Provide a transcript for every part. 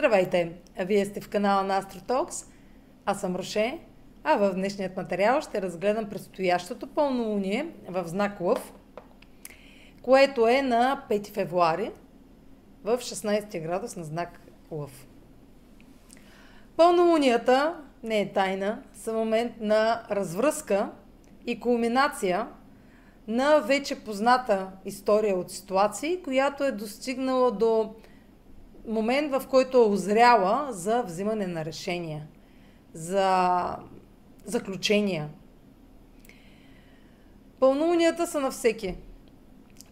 Здравейте! Вие сте в канала на AstroTalks. Аз съм Роше, а в днешният материал ще разгледам предстоящото пълнолуние в знак Лъв, което е на 5 февруари в 16 градус на знак Лъв. Пълнолунията не е тайна, са момент на развръзка и кулминация на вече позната история от ситуации, която е достигнала до момент, в който е озряла за взимане на решения, за заключения. Пълнолунията са на всеки.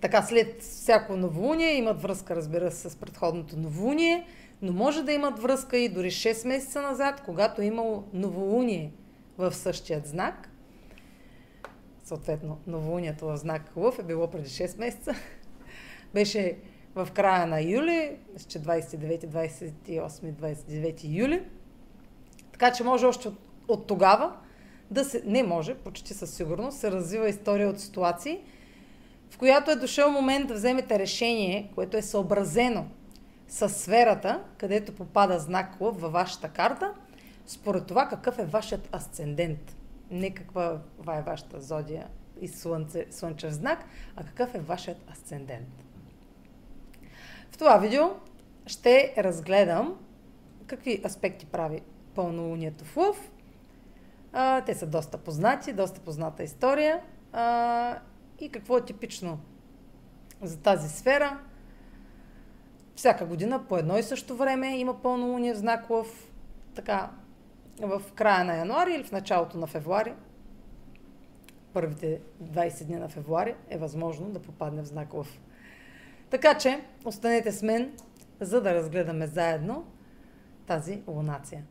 Така, след всяко новолуние имат връзка, разбира се, с предходното новолуние, но може да имат връзка и дори 6 месеца назад, когато е имало новолуние в същият знак. Съответно, новолунието в знак Лъв е било преди 6 месеца. Беше в края на юли, че 29, 28, 29 юли. Така че може още от, от тогава да се, не може, почти със сигурност, се развива история от ситуации, в която е дошъл момент да вземете решение, което е съобразено с сферата, където попада знак Лъв във вашата карта, според това какъв е вашият асцендент. Не каква е вашата зодия и слънце, слънчев знак, а какъв е вашият асцендент. Това видео ще разгледам какви аспекти прави пълнолунието в Лъв. А, те са доста познати, доста позната история. А, и какво е типично за тази сфера. Всяка година по едно и също време има пълнолуние в знак Лъв. Така, в края на януари или в началото на февруари. Първите 20 дни на февруари е възможно да попадне в знак Лъв. Така че, останете с мен, за да разгледаме заедно тази лунация.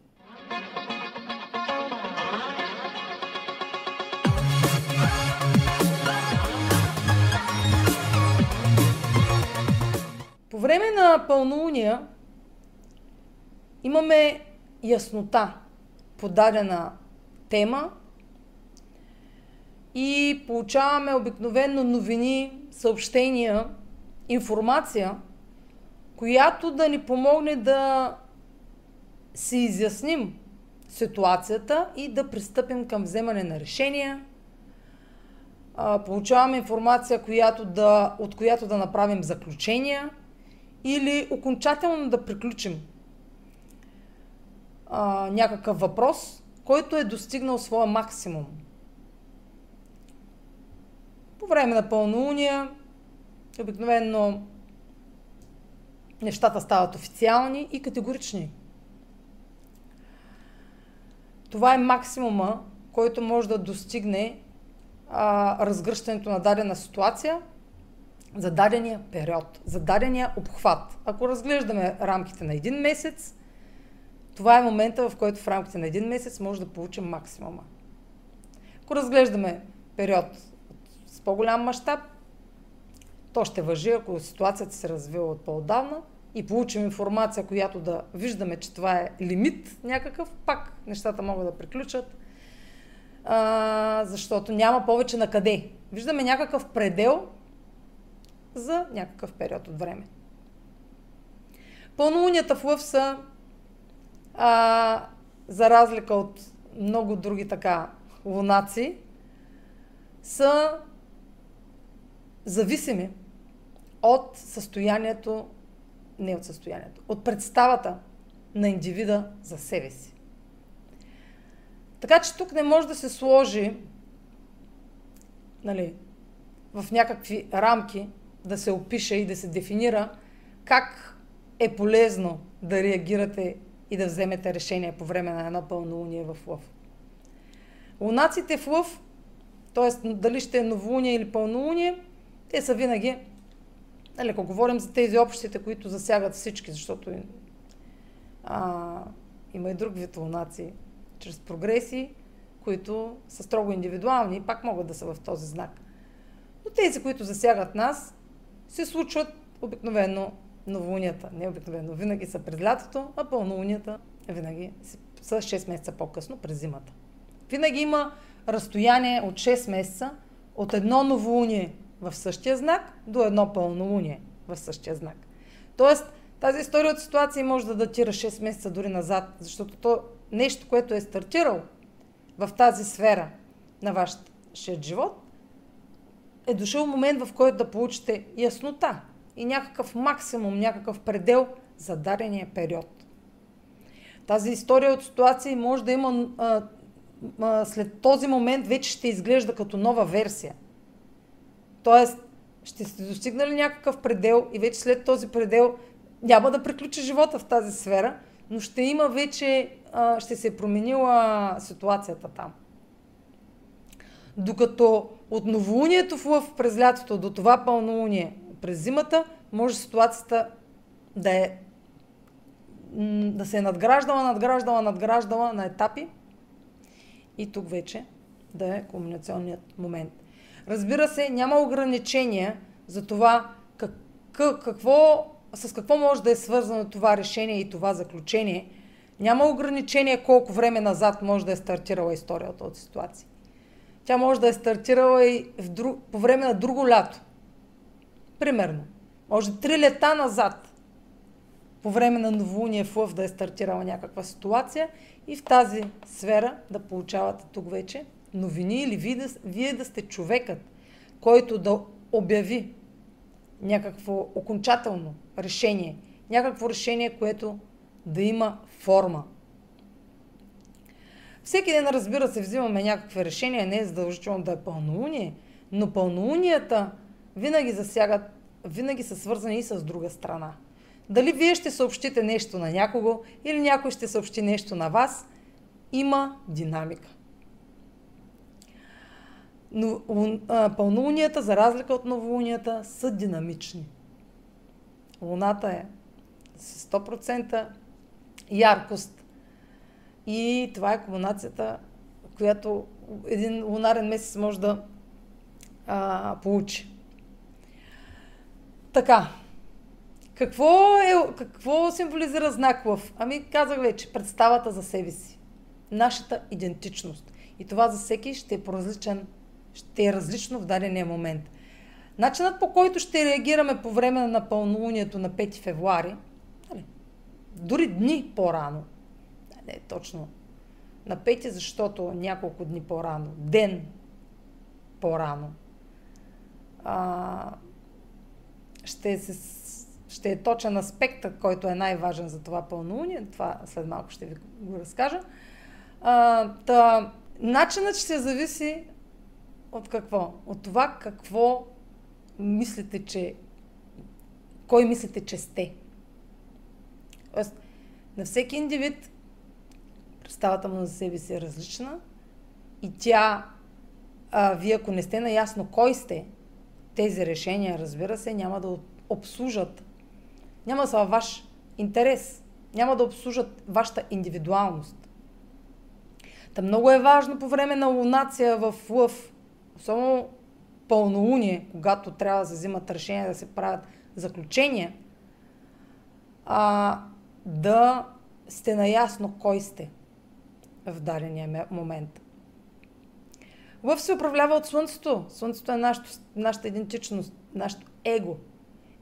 По време на пълнолуния имаме яснота по дадена тема и получаваме обикновено новини, съобщения, информация, която да ни помогне да си изясним ситуацията и да пристъпим към вземане на решения. Получаваме информация, която да, от която да направим заключения или окончателно да приключим а, някакъв въпрос, който е достигнал своя максимум. По време на пълнолуния обикновено нещата стават официални и категорични. Това е максимума, който може да достигне а, разгръщането на дадена ситуация за дадения период, за дадения обхват. Ако разглеждаме рамките на един месец, това е момента, в който в рамките на един месец може да получим максимума. Ако разглеждаме период с по-голям мащаб, то ще въжи, ако ситуацията се развива от по-отдавна и получим информация, която да виждаме, че това е лимит някакъв, пак нещата могат да приключат, а, защото няма повече на къде. Виждаме някакъв предел за някакъв период от време. Пълнолунията в Лъв са, а, за разлика от много други така лунаци, са зависими от състоянието, не от състоянието, от представата на индивида за себе си. Така че тук не може да се сложи нали, в някакви рамки да се опише и да се дефинира как е полезно да реагирате и да вземете решение по време на едно пълнолуние в лъв. Лунаците в лъв, т.е. дали ще е новолуние или пълнолуние, те са винаги, нали, ако говорим за тези общите, които засягат всички, защото а, има и друг вид лунации, чрез прогреси, които са строго индивидуални и пак могат да са в този знак. Но тези, които засягат нас, се случват обикновено новолунията. Не обикновено, винаги са през лятото, а пълнолунията винаги са 6 месеца по-късно, през зимата. Винаги има разстояние от 6 месеца от едно новолуние в същия знак до едно пълнолуние в същия знак. Тоест, Тази история от ситуации може да датира 6 месеца дори назад, защото то нещо, което е стартирало в тази сфера на вашия живот, е дошъл момент, в който да получите яснота и някакъв максимум, някакъв предел за дадения период. Тази история от ситуации може да има а, а, след този момент вече ще изглежда като нова версия. Тоест, ще сте достигнали някакъв предел и вече след този предел няма да приключи живота в тази сфера, но ще има вече, а, ще се е променила ситуацията там. Докато от новолунието в лъв през лятото до това пълнолуние през зимата, може ситуацията да е да се е надграждала, надграждала, надграждала на етапи и тук вече да е комуникационният момент. Разбира се, няма ограничения за това как, какво, с какво може да е свързано това решение и това заключение. Няма ограничение колко време назад може да е стартирала историята от ситуация. Тя може да е стартирала и в друг, по време на друго лято. Примерно. Може три лета назад. По време на новолуние в Лъв да е стартирала някаква ситуация и в тази сфера да получавате тук вече новини или вие да, вие да сте човекът, който да обяви някакво окончателно решение. Някакво решение, което да има форма. Всеки ден, разбира се, взимаме някакви решения, не е задължително да е пълнолуние, но пълнолунията винаги засягат, винаги са свързани и с друга страна. Дали вие ще съобщите нещо на някого или някой ще съобщи нещо на вас, има динамика. Но пълнолунията, за разлика от новолунията, са динамични. Луната е с 100% яркост. И това е комбинацията, която един лунарен месец може да а, получи. Така. Какво, е, какво символизира знак лъв? Ами казах вече, представата за себе си. Нашата идентичност. И това за всеки ще е различен, ще е различно в дадения момент. Начинът по който ще реагираме по време на пълнолунието на 5 февруари, нали, дори дни по-рано, не точно на 5, защото няколко дни по-рано, ден по-рано, а, ще, се, ще е точен аспектът, който е най-важен за това пълнолуние. Това след малко ще ви го разкажа. А, та, начинът ще зависи от какво? От това какво мислите, че кой мислите, че сте. Тоест, на всеки индивид представата му за себе си е различна и тя, а, вие ако не сте наясно кой сте, тези решения, разбира се, няма да обслужат, няма да са ваш интерес, няма да обслужат вашата индивидуалност. Та много е важно по време на лунация в лъв, особено пълнолуние, когато трябва да се взимат решения, да се правят заключения, а, да сте наясно кой сте в дадения момент. Лъв се управлява от Слънцето. Слънцето е нашата, нашата идентичност, нашето его.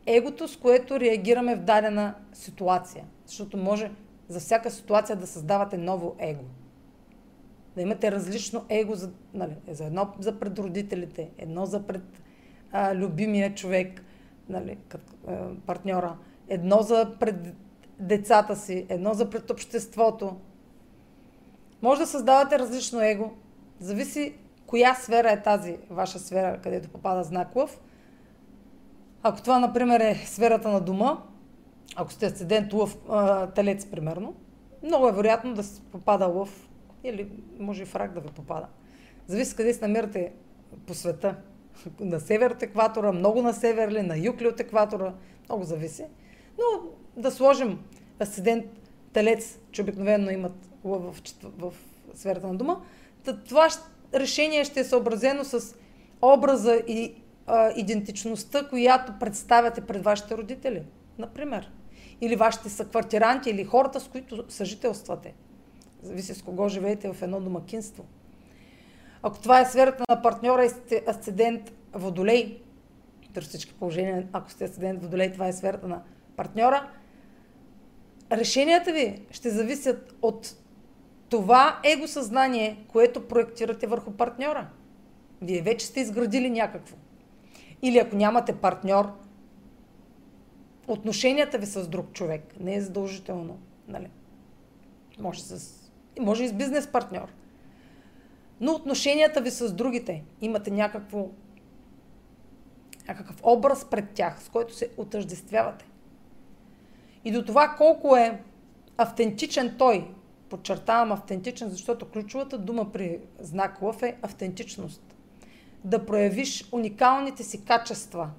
Егото, с което реагираме в дадена ситуация. Защото може за всяка ситуация да създавате ново его. Да имате различно его за, нали, за едно за пред родителите, едно за пред а, любимия човек, нали, като, а, партньора, едно за пред децата си, едно за пред обществото. Може да създавате различно его. Зависи коя сфера е тази ваша сфера, където попада знак лъв. Ако това, например, е сферата на дома, ако сте асцендент лъв, а, телец, примерно, много е вероятно да се попада лъв или може и фрак да ви попада. Зависи къде се намирате по света. На север от екватора, много на север ли, на юг ли от екватора, много зависи. Но да сложим асцендент телец, че обикновено имат в, в, в сферата на дома, това решение ще е съобразено с образа и а, идентичността, която представяте пред вашите родители, например. Или вашите съквартиранти, или хората, с които съжителствате. Зависи с кого живеете в едно домакинство. Ако това е сферата на партньора и сте асцендент водолей, при всички положения, ако сте асцендент водолей, това е сферата на партньора, решенията ви ще зависят от това его съзнание, което проектирате върху партньора. Вие вече сте изградили някакво. Или ако нямате партньор, отношенията ви с друг човек не е задължително. Нали? Може, с, може и с бизнес партньор. Но отношенията ви с другите имате някакво, някакъв образ пред тях, с който се отъждествявате. И до това колко е автентичен той, подчертавам автентичен, защото ключовата дума при знак лъв е автентичност. Да проявиш уникалните си качества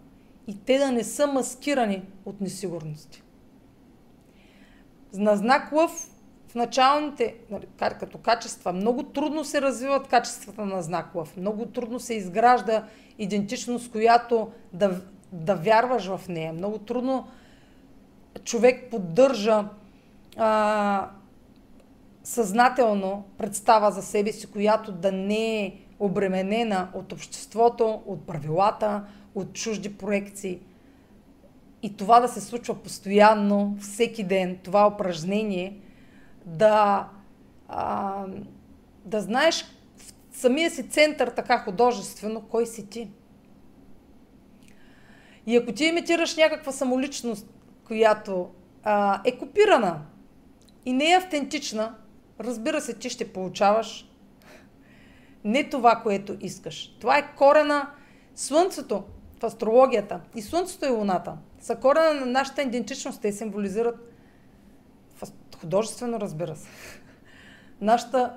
и те да не са маскирани от несигурности. На знак лъв началните, нали, като качества, много трудно се развиват качествата на знак. Много трудно се изгражда идентичност, която да, да вярваш в нея. Много трудно човек поддържа а, съзнателно представа за себе си, която да не е обременена от обществото, от правилата, от чужди проекции. И това да се случва постоянно, всеки ден, това упражнение, да, а, да знаеш в самия си център така художествено, кой си ти. И ако ти имитираш някаква самоличност, която а, е копирана и не е автентична, разбира се, ти ще получаваш не това, което искаш. Това е корена. Слънцето в астрологията и Слънцето и Луната са корена на нашата идентичност. Те символизират художествено, разбира се, нашата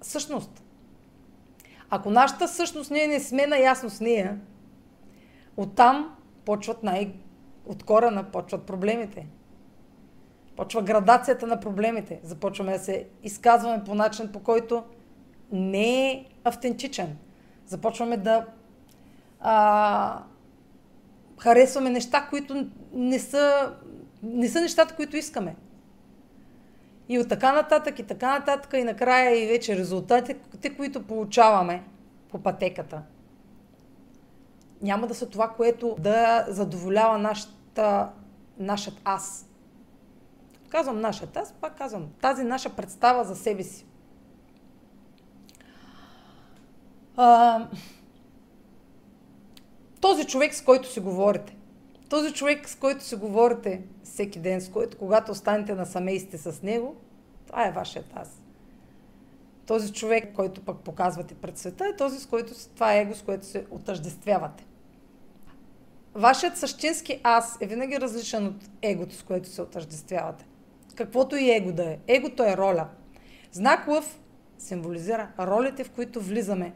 същност. Ако нашата същност ние не сме наясно с нея, оттам почват най- от корена почват проблемите. Почва градацията на проблемите. Започваме да се изказваме по начин, по който не е автентичен. Започваме да а, харесваме неща, които не са, не са нещата, които искаме. И от така нататък, и така нататък, и накрая и вече резултатите, които получаваме по пътеката, няма да са това, което да задоволява нашата, нашът аз. Казвам нашата аз, пак казвам тази наша представа за себе си. А, този човек, с който си говорите, този човек, с който си говорите всеки ден, с който, когато останете на самейсте с него, това е вашият аз. Този човек, който пък показвате пред света, е този, с който това е его, с което се отъждествявате. Вашият същински аз е винаги различен от егото, с което се отъждествявате. Каквото и его да е. Егото е роля. Знак лъв символизира ролите, в които влизаме,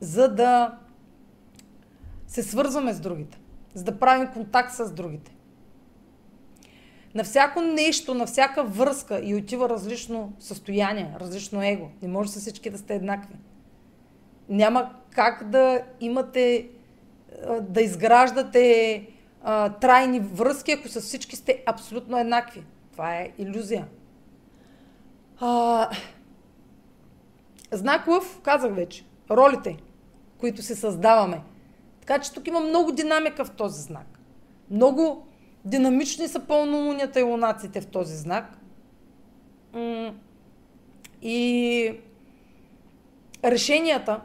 за да се свързваме с другите, за да правим контакт с другите. На всяко нещо, на всяка връзка и отива различно състояние, различно его. Не може с всички да сте еднакви. Няма как да имате, да изграждате а, трайни връзки, ако с всички сте абсолютно еднакви. Това е иллюзия. А, знак лъв, казах вече, ролите, които се създаваме – така че тук има много динамика в този знак. Много динамични са пълнолунията и лунаците в този знак. И решенията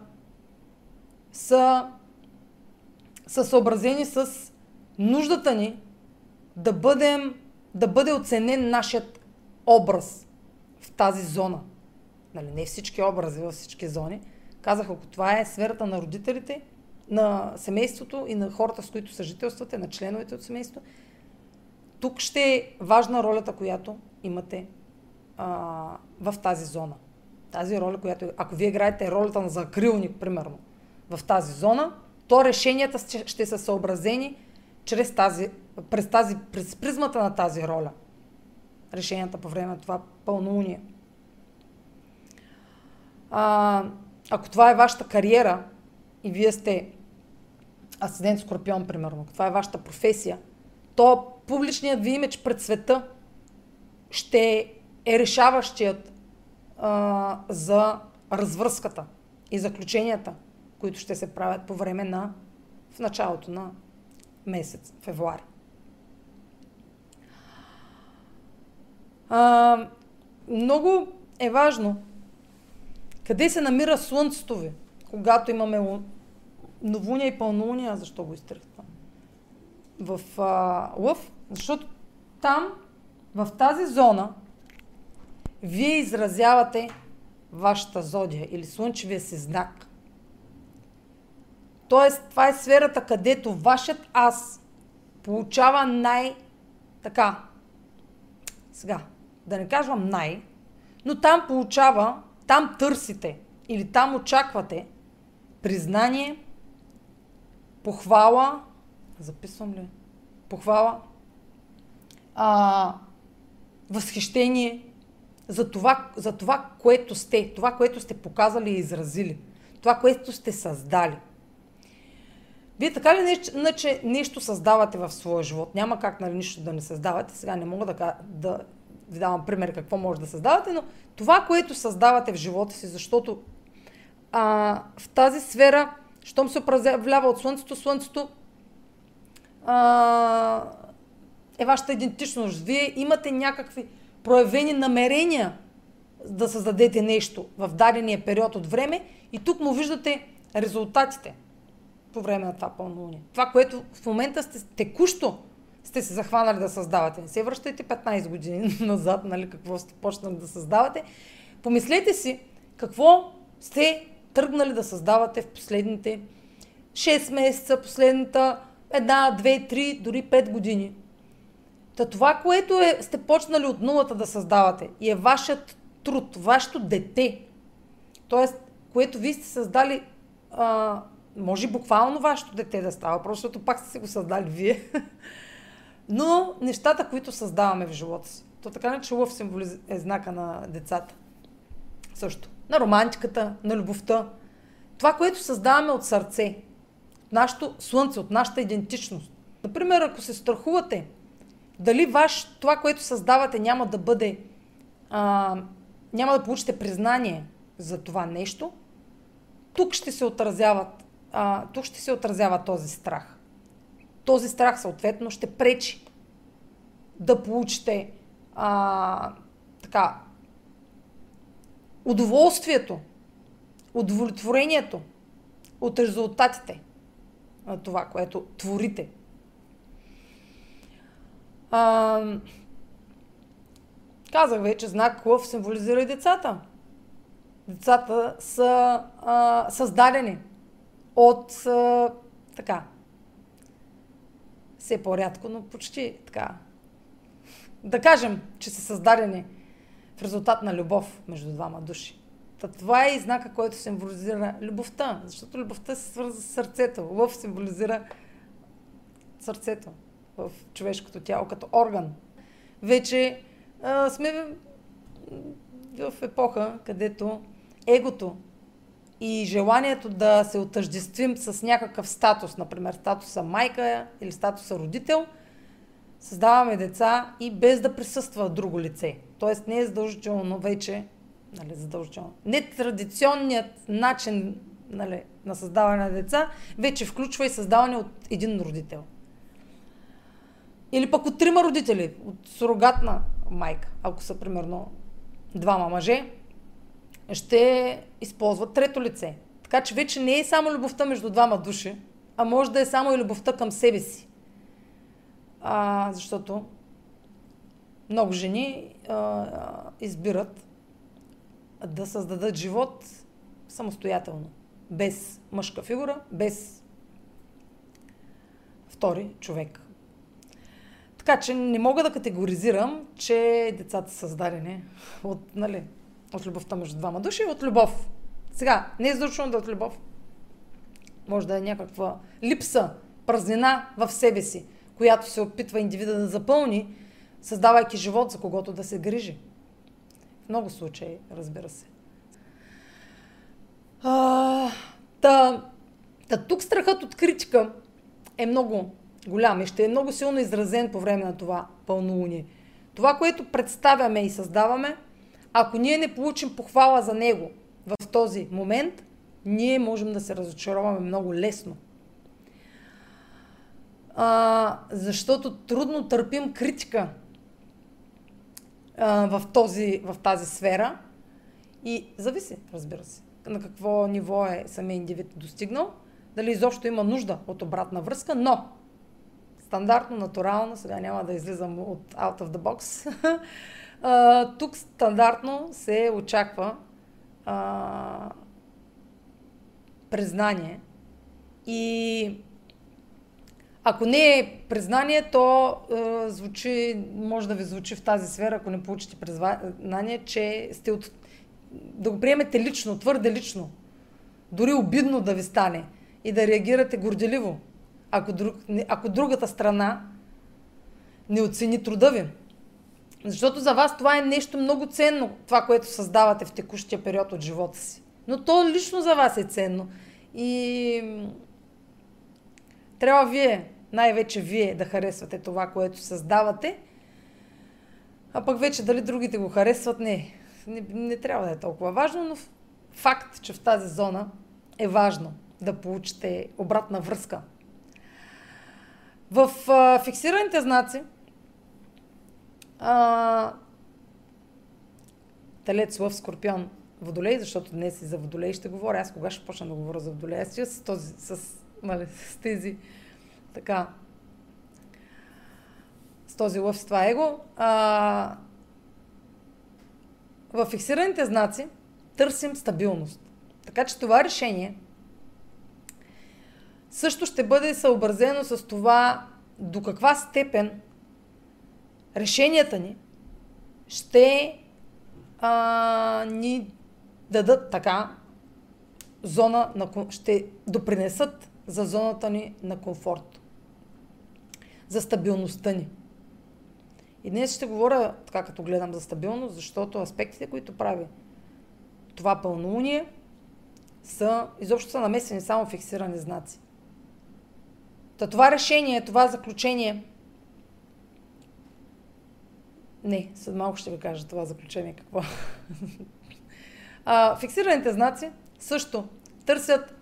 са, са съобразени с нуждата ни да, бъдем, да бъде оценен нашият образ в тази зона. Нали, не всички образи във всички зони. Казах, ако това е сферата на родителите, на семейството и на хората, с които съжителствате, на членовете от семейството. Тук ще е важна ролята, която имате а, в тази зона. Тази роля, която, ако вие играете ролята на закрилник, примерно, в тази зона, то решенията ще, са съобразени чрез тази, през, тази, през призмата на тази роля. Решенията по време на това пълнолуние. А, ако това е вашата кариера и вие сте асцендент Скорпион, примерно, това е вашата професия, то публичният ви имидж пред света ще е решаващият а, за развръзката и заключенията, които ще се правят по време на в началото на месец, февруари. А, много е важно къде се намира Слънцето ви, когато имаме новуния и пълнолуния, защо го изтрих това? В а, Лъв, защото там, в тази зона, вие изразявате вашата зодия или слънчевия си знак. Тоест, това е сферата, където вашият аз получава най- така. Сега, да не казвам най, но там получава, там търсите или там очаквате признание, похвала, записвам ли? Похвала, а, възхищение за това, за това, което сте, това, което сте показали и изразили, това, което сте създали. Вие така ли иначе нещо създавате в своя живот? Няма как нали, нищо да не създавате. Сега не мога да, да ви давам пример какво може да създавате, но това, което създавате в живота си, защото а, в тази сфера, щом се управлява от Слънцето, Слънцето а, е вашата идентичност. Вие имате някакви проявени намерения да създадете нещо в дадения период от време и тук му виждате резултатите по време на това пълнолуние. Това, което в момента сте текущо сте се захванали да създавате. Не се връщайте 15 години назад, нали, какво сте почнали да създавате. Помислете си какво сте тръгнали да създавате в последните 6 месеца, последната една, две, три, дори 5 години. Та това, което е, сте почнали от нулата да създавате и е вашият труд, вашето дете, т.е. което вие сте създали, а, може буквално вашето дете да става, просто защото пак сте се го създали вие, но нещата, които създаваме в живота си. То така не че лъв символиз... е знака на децата. Също. На романтиката, на любовта. Това, което създаваме от сърце, от нашето слънце, от нашата идентичност. Например, ако се страхувате, дали ваш, това, което създавате, няма да бъде, а, няма да получите признание за това нещо, тук ще се отразяват, а, тук ще се отразява този страх. Този страх съответно ще пречи да получите а, така, удоволствието, удовлетворението от резултатите на това, което творите – а, казах вече, знак Лъв символизира и децата. Децата са а, създадени от а, така все по-рядко, но почти така. Да кажем, че са създадени в резултат на любов между двама души. Та това е и знака, който символизира любовта, защото любовта се свързва с сърцето. Лъв символизира сърцето в човешкото тяло като орган. Вече а, сме в, епоха, където егото и желанието да се отъждествим с някакъв статус, например статуса майка или статуса родител, създаваме деца и без да присъства друго лице. Тоест не е задължително вече, нали, задължително, нетрадиционният начин нали, на създаване на деца вече включва и създаване от един родител. Или пък от трима родители, от сурогатна майка, ако са примерно двама мъже, ще използват трето лице. Така че вече не е само любовта между двама души, а може да е само и любовта към себе си. А, защото много жени а, избират да създадат живот самостоятелно, без мъжка фигура, без втори човек. Така че не мога да категоризирам, че децата са създадени от, нали, от любовта между двама души, от любов. Сега, не е задължително да е от любов. Може да е някаква липса, празнина в себе си, която се опитва индивида да запълни, създавайки живот за когото да се грижи. В много случаи, разбира се. А, та, та тук страхът от критика е много голям и ще е много силно изразен по време на това пълнолуние. Това, което представяме и създаваме, ако ние не получим похвала за него в този момент, ние можем да се разочароваме много лесно. А, защото трудно търпим критика. а, в, този, в тази сфера. И зависи, разбира се, на какво ниво е самия индивид достигнал, дали изобщо има нужда от обратна връзка, но стандартно, натурално, сега няма да излизам от out of the box, а, тук стандартно се очаква а, признание и ако не е признание, то е, звучи, може да ви звучи в тази сфера, ако не получите признание, че сте от... да го приемете лично, твърде лично. Дори обидно да ви стане и да реагирате горделиво, ако, друг, ако другата страна не оцени труда ви. Защото за вас това е нещо много ценно, това, което създавате в текущия период от живота си. Но то лично за вас е ценно. И трябва вие, най-вече вие, да харесвате това, което създавате. А пък вече дали другите го харесват, не. Не, не трябва да е толкова важно, но факт, че в тази зона е важно да получите обратна връзка. В а, фиксираните знаци а, Телец, Лъв, Скорпион, Водолей, защото днес и за Водолей ще говоря. Аз кога ще почна да говоря за Водолей? Аз с, този, с, нали, с тези така с този лъв, с това его. А, в фиксираните знаци търсим стабилност. Така че това решение също ще бъде съобразено с това до каква степен решенията ни ще а, ни дадат така зона на, ще допринесат за зоната ни на комфорт, за стабилността ни. И днес ще говоря така като гледам за стабилност, защото аспектите, които прави това пълнолуние, са, изобщо са намесени само фиксирани знаци. Та това решение, това заключение, не, след малко ще ви кажа това заключение какво. а, фиксираните знаци също търсят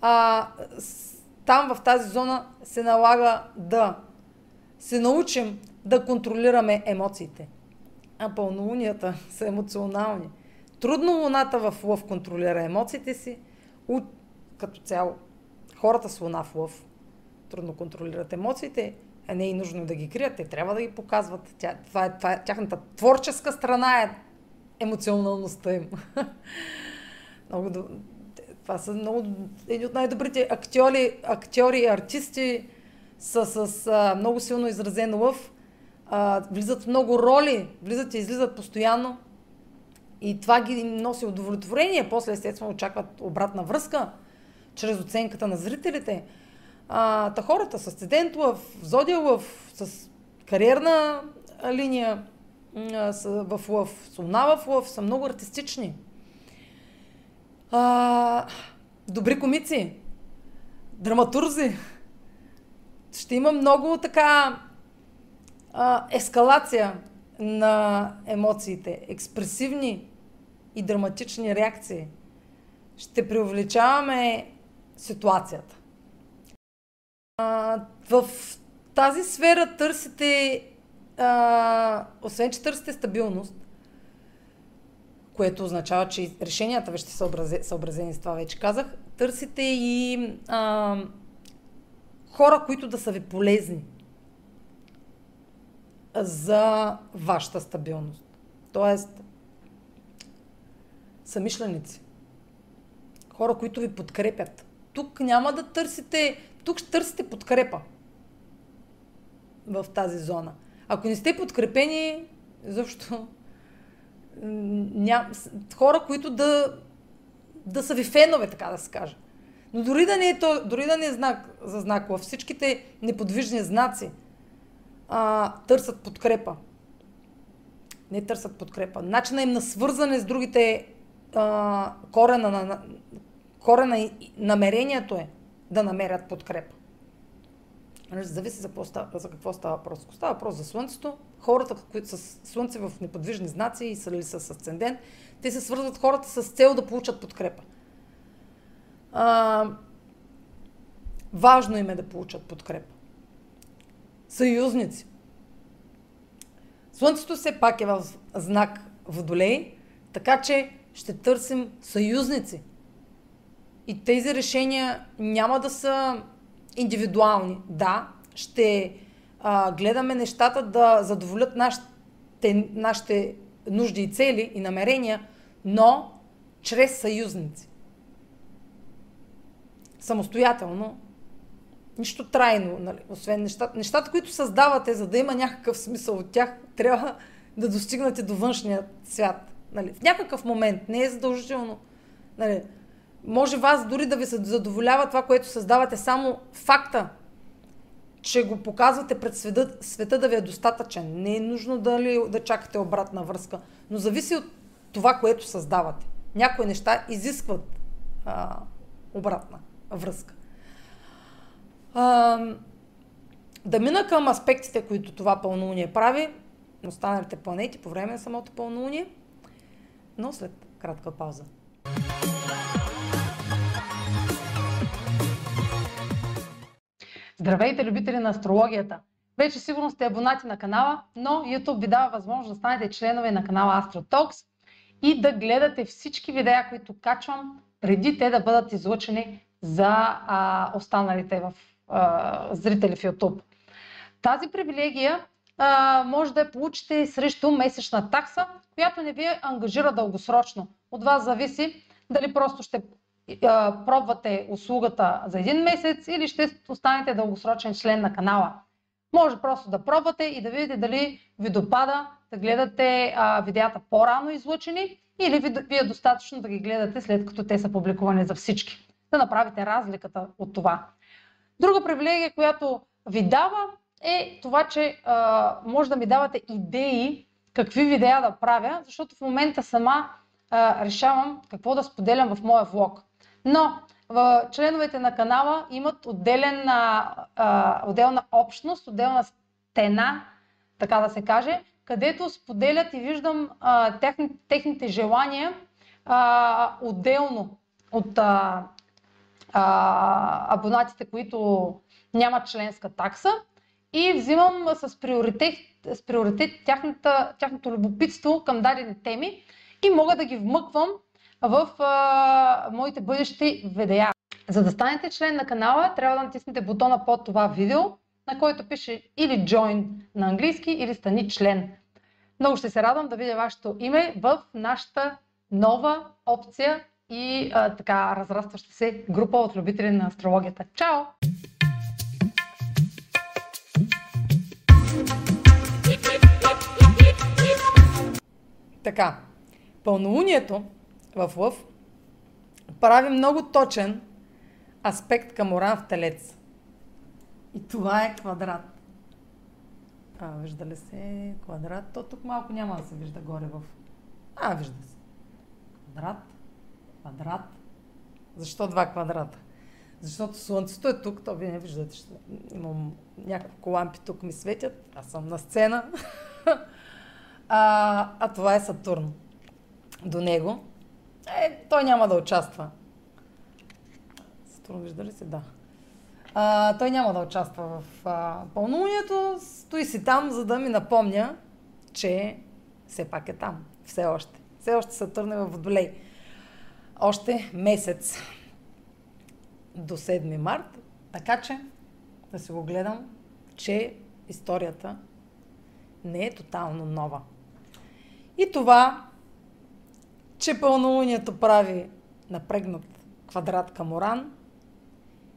а, там в тази зона се налага да се научим да контролираме емоциите. А пълнолунията са емоционални. Трудно луната в лъв контролира емоциите си. У, като цяло, хората с луна в лъв трудно контролират емоциите, а не е нужно да ги крият, те трябва да ги показват. Тя, това, е, това е, тяхната творческа страна е емоционалността им. много, това са много, едни от най-добрите актьори, актьори и артисти са с а, много силно изразен лъв. А, влизат много роли, влизат и излизат постоянно. И това ги носи удовлетворение. После, естествено, очакват обратна връзка чрез оценката на зрителите. А, та хората с асцендент лъв, зодия лъв, с кариерна линия в лъв, с луна в лъв, са много артистични. А, добри комици, драматурзи. Ще има много така а, ескалация на емоциите, експресивни и драматични реакции. Ще преувеличаваме ситуацията. А, в тази сфера търсите, а, освен че търсите стабилност, което означава, че решенията ви са съобразени с това, вече казах, търсите и а, хора, които да са ви полезни за вашата стабилност. Тоест, самишленици. Хора, които ви подкрепят. Тук няма да търсите, тук ще търсите подкрепа в тази зона. Ако не сте подкрепени, защо ням, хора, които да, да са ви фенове, така да се каже. Но дори да не е, то, дори да не е знак за знакова, всичките неподвижни знаци а, търсят подкрепа. Не търсят подкрепа. Начина им на свързане с другите а, корена, на, корена и намерението е да намерят подкрепа. Нали, зависи за какво, става, за какво става въпрос. Ако става въпрос за Слънцето, хората, които са Слънце в неподвижни знаци и са ли с асцендент, те се свързват хората с цел да получат подкрепа. А, важно им е да получат подкрепа. Съюзници. Слънцето все пак е в знак Водолей, така че ще търсим съюзници. И тези решения няма да са индивидуални. Да, ще а, гледаме нещата да задоволят нашите, нашите нужди и цели и намерения, но чрез съюзници. Самостоятелно, нищо трайно, нали? освен нещата, нещата, които създавате, за да има някакъв смисъл от тях, трябва да достигнете до външния свят. Нали? В някакъв момент, не е задължително. Нали? Може вас дори да ви задоволява това, което създавате, само факта, че го показвате пред света, света да ви е достатъчен. Не е нужно да, ли, да чакате обратна връзка, но зависи от това, което създавате. Някои неща изискват а, обратна връзка. А, да мина към аспектите, които това пълнолуние прави, останалите планети по време на самото пълнолуние, но след кратка пауза. Здравейте, любители на астрологията! Вече сигурно сте абонати на канала, но YouTube ви дава възможност да станете членове на канала AstroTalks и да гледате всички видеа, които качвам, преди те да бъдат излъчени за а, останалите в, а, зрители в YouTube. Тази привилегия а, може да я получите срещу месечна такса, която не ви ангажира дългосрочно. От вас зависи дали просто ще пробвате услугата за един месец или ще останете дългосрочен член на канала. Може просто да пробвате и да видите дали ви допада да гледате а, видеята по-рано излучени или ви, ви е достатъчно да ги гледате след като те са публикувани за всички. Да направите разликата от това. Друга привилегия, която ви дава е това, че а, може да ми давате идеи какви видеа да правя, защото в момента сама а, решавам какво да споделям в моя влог. Но в членовете на канала имат отделен, а, отделна общност, отделна стена, така да се каже, където споделят и виждам а, техни, техните желания а, отделно от а, а, абонатите, които нямат членска такса и взимам с приоритет, с приоритет тяхната, тяхното любопитство към дадени теми и мога да ги вмъквам в а, моите бъдещи видеа. За да станете член на канала, трябва да натиснете бутона под това видео, на който пише или Join на английски, или Стани член. Много ще се радвам да видя вашето име в нашата нова опция и а, така разрастваща се група от любители на астрологията. Чао! Така, пълнолунието в Лъв прави много точен аспект към Оран в Телец. И това е квадрат. А, вижда ли се квадрат? То тук малко няма да се вижда горе в... А, вижда се. Квадрат, квадрат. Защо два квадрата? Защото Слънцето е тук, то вие не виждате. Ще... Имам няколко лампи тук ми светят. Аз съм на сцена. а, а това е Сатурн. До него е, той няма да участва. Вижда ли се? Да. А, той няма да участва в а, пълнолунието. Стои си там, за да ми напомня, че все пак е там. Все още. Все още Сатурн е в Водолей. Още месец до 7 март. Така че да си го гледам, че историята не е тотално нова. И това че пълнолунието прави напрегнат квадрат към Оран,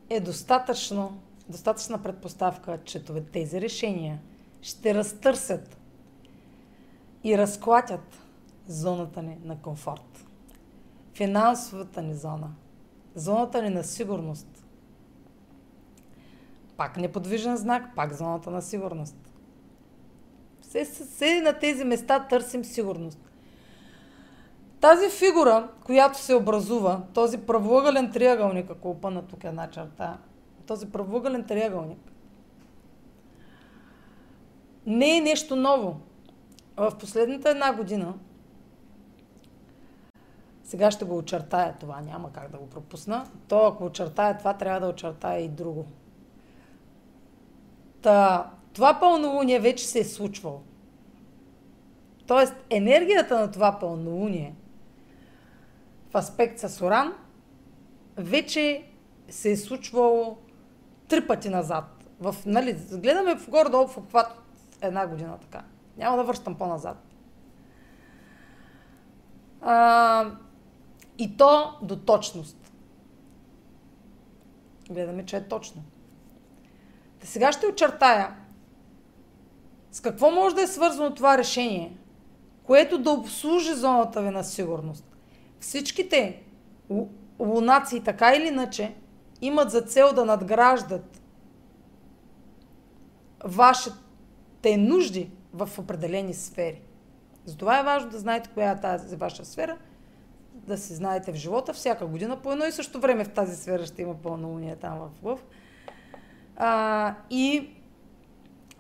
е достатъчно, достатъчна предпоставка, че тези решения ще разтърсят и разклатят зоната ни на комфорт. Финансовата ни зона, зоната ни на сигурност. Пак неподвижен знак, пак зоната на сигурност. Все, все на тези места търсим сигурност. Тази фигура, която се образува, този правоъгълен триъгълник, ако опъна тук една черта, този правоъгълен триъгълник, не е нещо ново. В последната една година, сега ще го очертая това, няма как да го пропусна, то ако очертая това, трябва да очертая и друго. Та, това пълнолуние вече се е случвало. Тоест, енергията на това пълнолуние в аспект с Оран вече се е случвало три пъти назад. В, нали, гледаме в горе-долу в обхват една година така. Няма да връщам по-назад. А, и то до точност. Гледаме, че е точно. Та сега ще очертая с какво може да е свързано това решение, което да обслужи зоната ви на сигурност. Всичките лунации, така или иначе, имат за цел да надграждат вашите нужди в определени сфери. Затова е важно да знаете коя е тази ваша сфера, да се знаете в живота. Всяка година по едно и също време в тази сфера ще има пълнолуние там в Лъв. А, и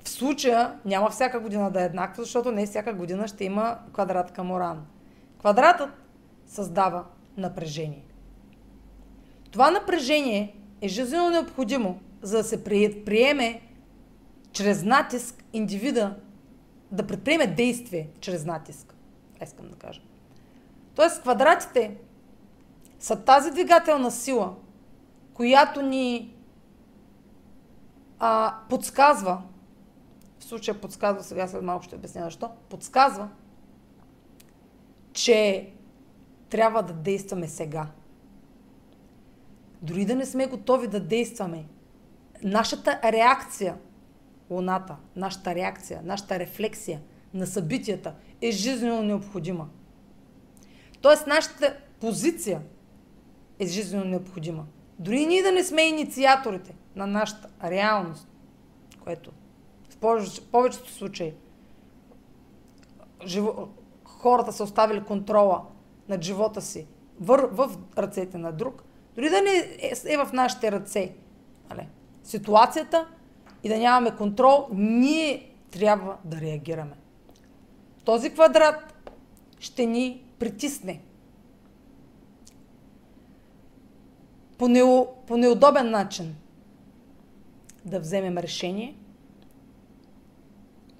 в случая няма всяка година да е еднаква, защото не всяка година ще има квадрат към Оран. Квадратът създава напрежение. Това напрежение е жизненно необходимо, за да се приеме чрез натиск индивида да предприеме действие чрез натиск. Искам да кажа. Тоест квадратите са тази двигателна сила, която ни а, подсказва, в случая подсказва, сега след малко ще обясня защо, подсказва, че трябва да действаме сега. Дори да не сме готови да действаме, нашата реакция, Луната, нашата реакция, нашата рефлексия на събитията е жизненно необходима. Тоест, нашата позиция е жизненно необходима. Дори ние да не сме инициаторите на нашата реалност, което в повечето случаи живо, хората са оставили контрола над живота си в, в ръцете на друг, дори да не е, е в нашите ръце нали, ситуацията и да нямаме контрол, ние трябва да реагираме. Този квадрат ще ни притисне. По, не, по неудобен начин да вземем решение,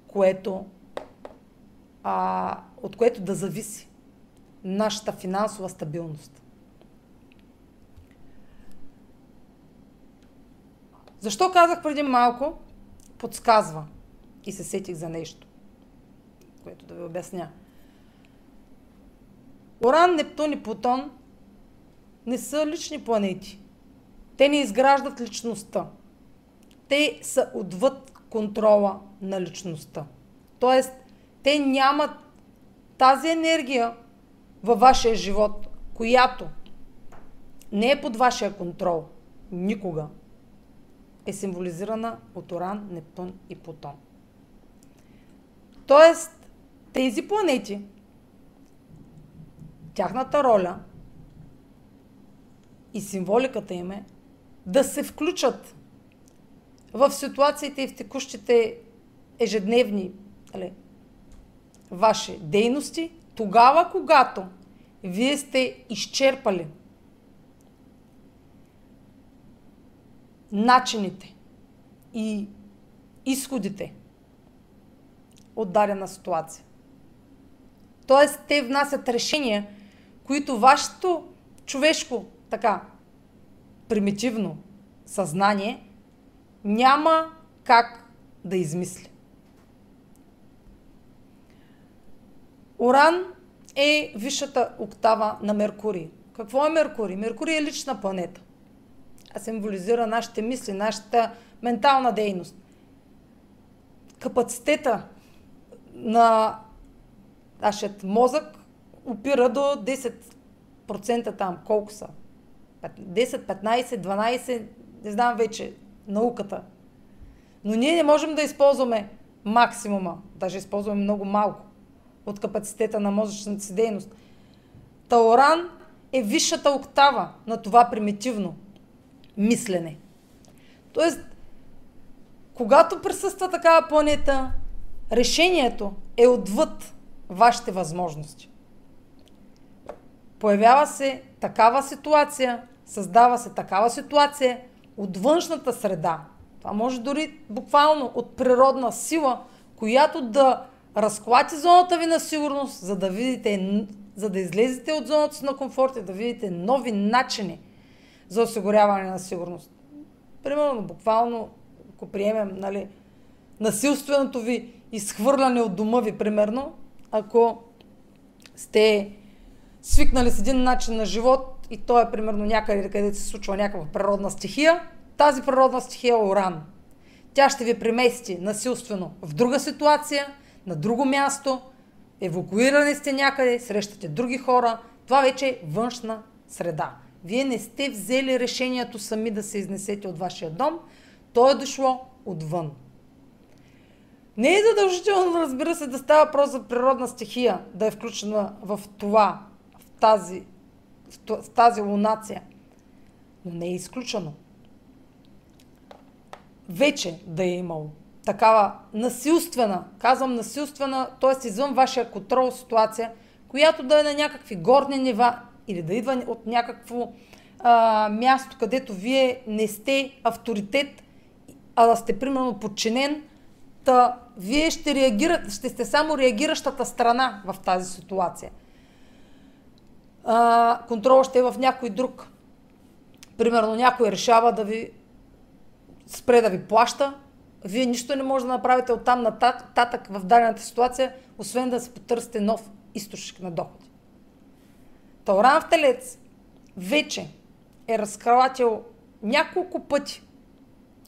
което, а, от което да зависи нашата финансова стабилност. Защо казах преди малко? Подсказва. И се сетих за нещо, което да ви обясня. Оран, Нептун и Плутон не са лични планети. Те не изграждат личността. Те са отвъд контрола на личността. Тоест, те нямат тази енергия, във вашия живот, която не е под вашия контрол никога, е символизирана от Оран, Нептун и Плутон. Тоест, тези планети, тяхната роля и символиката им е да се включат в ситуациите и в текущите ежедневни али, ваши дейности, тогава, когато вие сте изчерпали начините и изходите от дадена ситуация. Тоест, те внасят решения, които вашето човешко, така, примитивно съзнание няма как да измисли. Оран е висшата октава на Меркурий. Какво е Меркурий? Меркурий е лична планета. А символизира нашите мисли, нашата ментална дейност. Капацитета на нашия мозък опира до 10% там. Колко са? 10, 15, 12, не знам вече науката. Но ние не можем да използваме максимума, даже използваме много малко от капацитета на мозъчната си дейност. Таоран е висшата октава на това примитивно мислене. Тоест, когато присъства такава планета, решението е отвъд вашите възможности. Появява се такава ситуация, създава се такава ситуация от външната среда. Това може дори буквално от природна сила, която да разклати зоната ви на сигурност, за да видите, за да излезете от зоната си на комфорт и да видите нови начини за осигуряване на сигурност. Примерно, буквално, ако приемем, нали, насилственото ви изхвърляне от дома ви, примерно, ако сте свикнали с един начин на живот и то е примерно някъде, където се случва някаква природна стихия, тази природна стихия е уран. Тя ще ви премести насилствено в друга ситуация, на друго място, евакуирани сте някъде, срещате други хора. Това вече е външна среда. Вие не сте взели решението сами да се изнесете от вашия дом, то е дошло отвън. Не е задължително, разбира се, да става въпрос за природна стихия, да е включена в това, в тази, в тази лунация. Но не е изключено. Вече да е имало такава насилствена, казвам насилствена, т.е. извън вашия контрол ситуация, която да е на някакви горни нива или да идва от някакво а, място, където вие не сте авторитет, а да сте примерно подчинен, та вие ще реагирате, ще сте само реагиращата страна в тази ситуация. А, контрол ще е в някой друг. Примерно някой решава да ви спре да ви плаща, вие нищо не може да направите оттам нататък в дадената ситуация, освен да се потърсите нов източник на доходи. Тауран в Телец вече е разкалатил няколко пъти,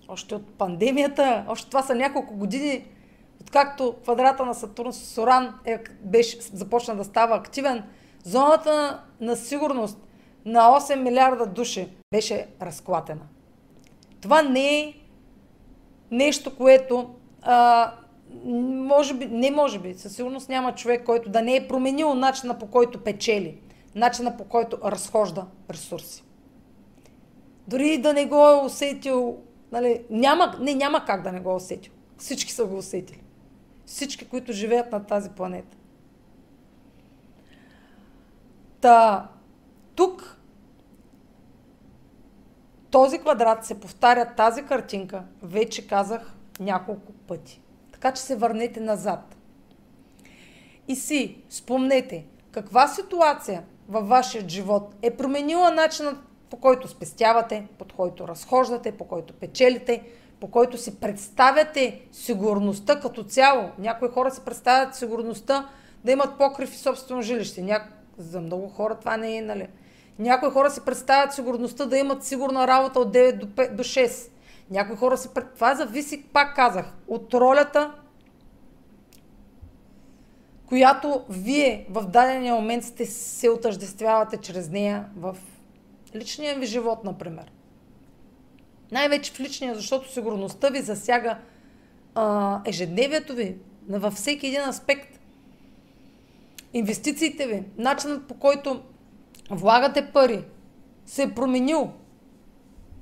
още от пандемията, още това са няколко години, откакто квадрата на Сатурн с Оран е, беше, започна да става активен, зоната на сигурност на 8 милиарда души беше разклатена. Това не е нещо, което а, може би, не може би, със сигурност няма човек, който да не е променил начина по който печели, начина по който разхожда ресурси. Дори да не го е усетил, нали, няма, не, няма как да не го е усетил. Всички са го усетили. Всички, които живеят на тази планета. Та, тук този квадрат се повтаря тази картинка, вече казах няколко пъти. Така че се върнете назад. И си спомнете каква ситуация във вашия живот е променила начинът по който спестявате, по който разхождате, по който печелите, по който си представяте сигурността като цяло. Някои хора си представят сигурността да имат покрив и собствено жилище. Ня... За много хора това не е, нали? Някои хора си представят сигурността да имат сигурна работа от 9 до, 5, до 6. Някои хора си... Това зависи, пак казах, от ролята, която вие в дадения момент сте се отъждествявате чрез нея в личния ви живот, например. Най-вече в личния, защото сигурността ви засяга а, ежедневието ви във всеки един аспект. Инвестициите ви, начинът по който влагате пари, се е променил.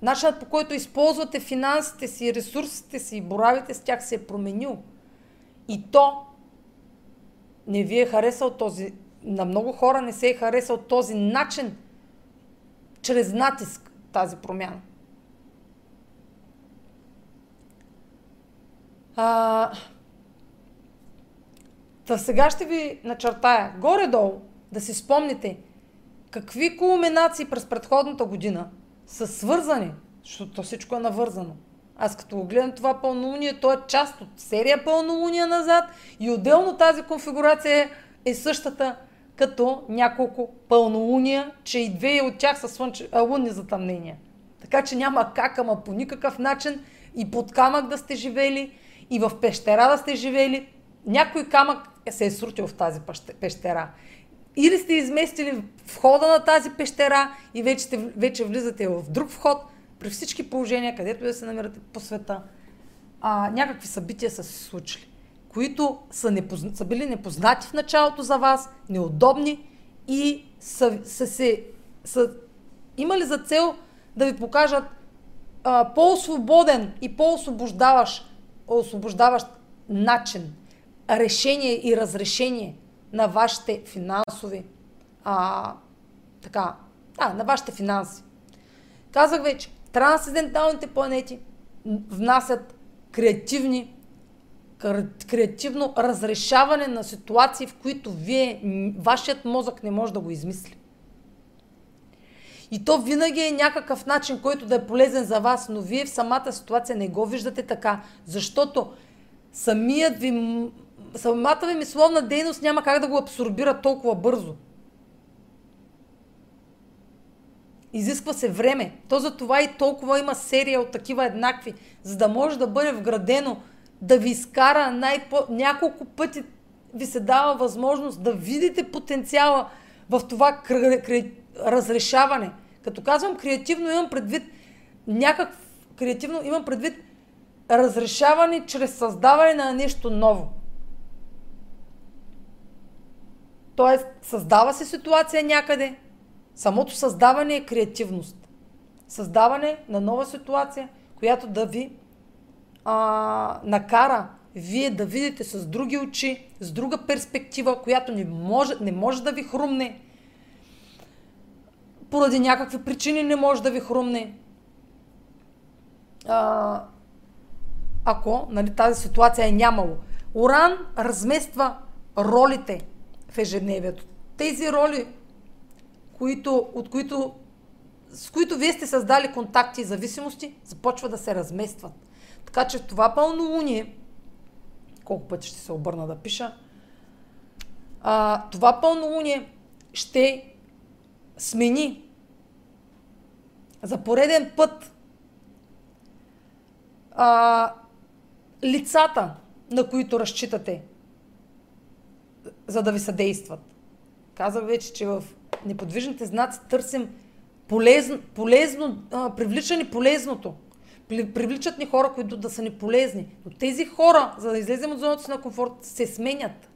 Начинът по който използвате финансите си, ресурсите си боравите с тях се е променил. И то не ви е харесал този, на много хора не се е харесал този начин, чрез натиск тази промяна. А, та сега ще ви начертая горе-долу да си спомните – какви кулминации през предходната година са свързани, защото всичко е навързано. Аз като го гледам това пълнолуние, то е част от серия пълнолуния назад и отделно тази конфигурация е същата като няколко пълнолуния, че и две от тях са слънче, а, лунни затъмнения. Така че няма как, ама по никакъв начин и под камък да сте живели, и в пещера да сте живели. Някой камък се е срутил в тази пещера или сте изместили входа на тази пещера и вече, сте, вече влизате в друг вход, при всички положения, където да се намирате по света, а, някакви събития са се случили, които са, непозна, са били непознати в началото за вас, неудобни и са, са, се, са имали за цел да ви покажат а, по-свободен и по-освобождаващ освобождаващ начин, решение и разрешение на вашите финансови, а, така, да, на вашите финанси. Казах вече, трансценденталните планети внасят креативни, креативно разрешаване на ситуации, в които вие, вашият мозък не може да го измисли. И то винаги е някакъв начин, който да е полезен за вас, но вие в самата ситуация не го виждате така, защото самият ви, самата ви мисловна дейност няма как да го абсорбира толкова бързо. Изисква се време. То за това и толкова има серия от такива еднакви, за да може да бъде вградено, да ви изкара най-по... няколко пъти ви се дава възможност да видите потенциала в това кр... кр... разрешаване. Като казвам креативно, имам предвид някак креативно, имам предвид разрешаване чрез създаване на нещо ново. Тоест, създава се ситуация някъде, Самото създаване е креативност. Създаване на нова ситуация, която да ви а, накара вие да видите с други очи, с друга перспектива, която не може, не може да ви хрумне. Поради някакви причини не може да ви хрумне. А, ако нали, тази ситуация е нямало. Уран размества ролите в ежедневието. Тези роли които, от които, с които вие сте създали контакти и зависимости, започва да се разместват. Така че това пълнолуние, колко пъти ще се обърна да пиша, а, това пълнолуние ще смени за пореден път а, лицата, на които разчитате, за да ви съдействат. Казах вече, че в неподвижните знаци търсим полезно, полезно а, привлича полезното. Привличат ни хора, които да са ни полезни. Но тези хора, за да излезем от зоната си на комфорт, се сменят.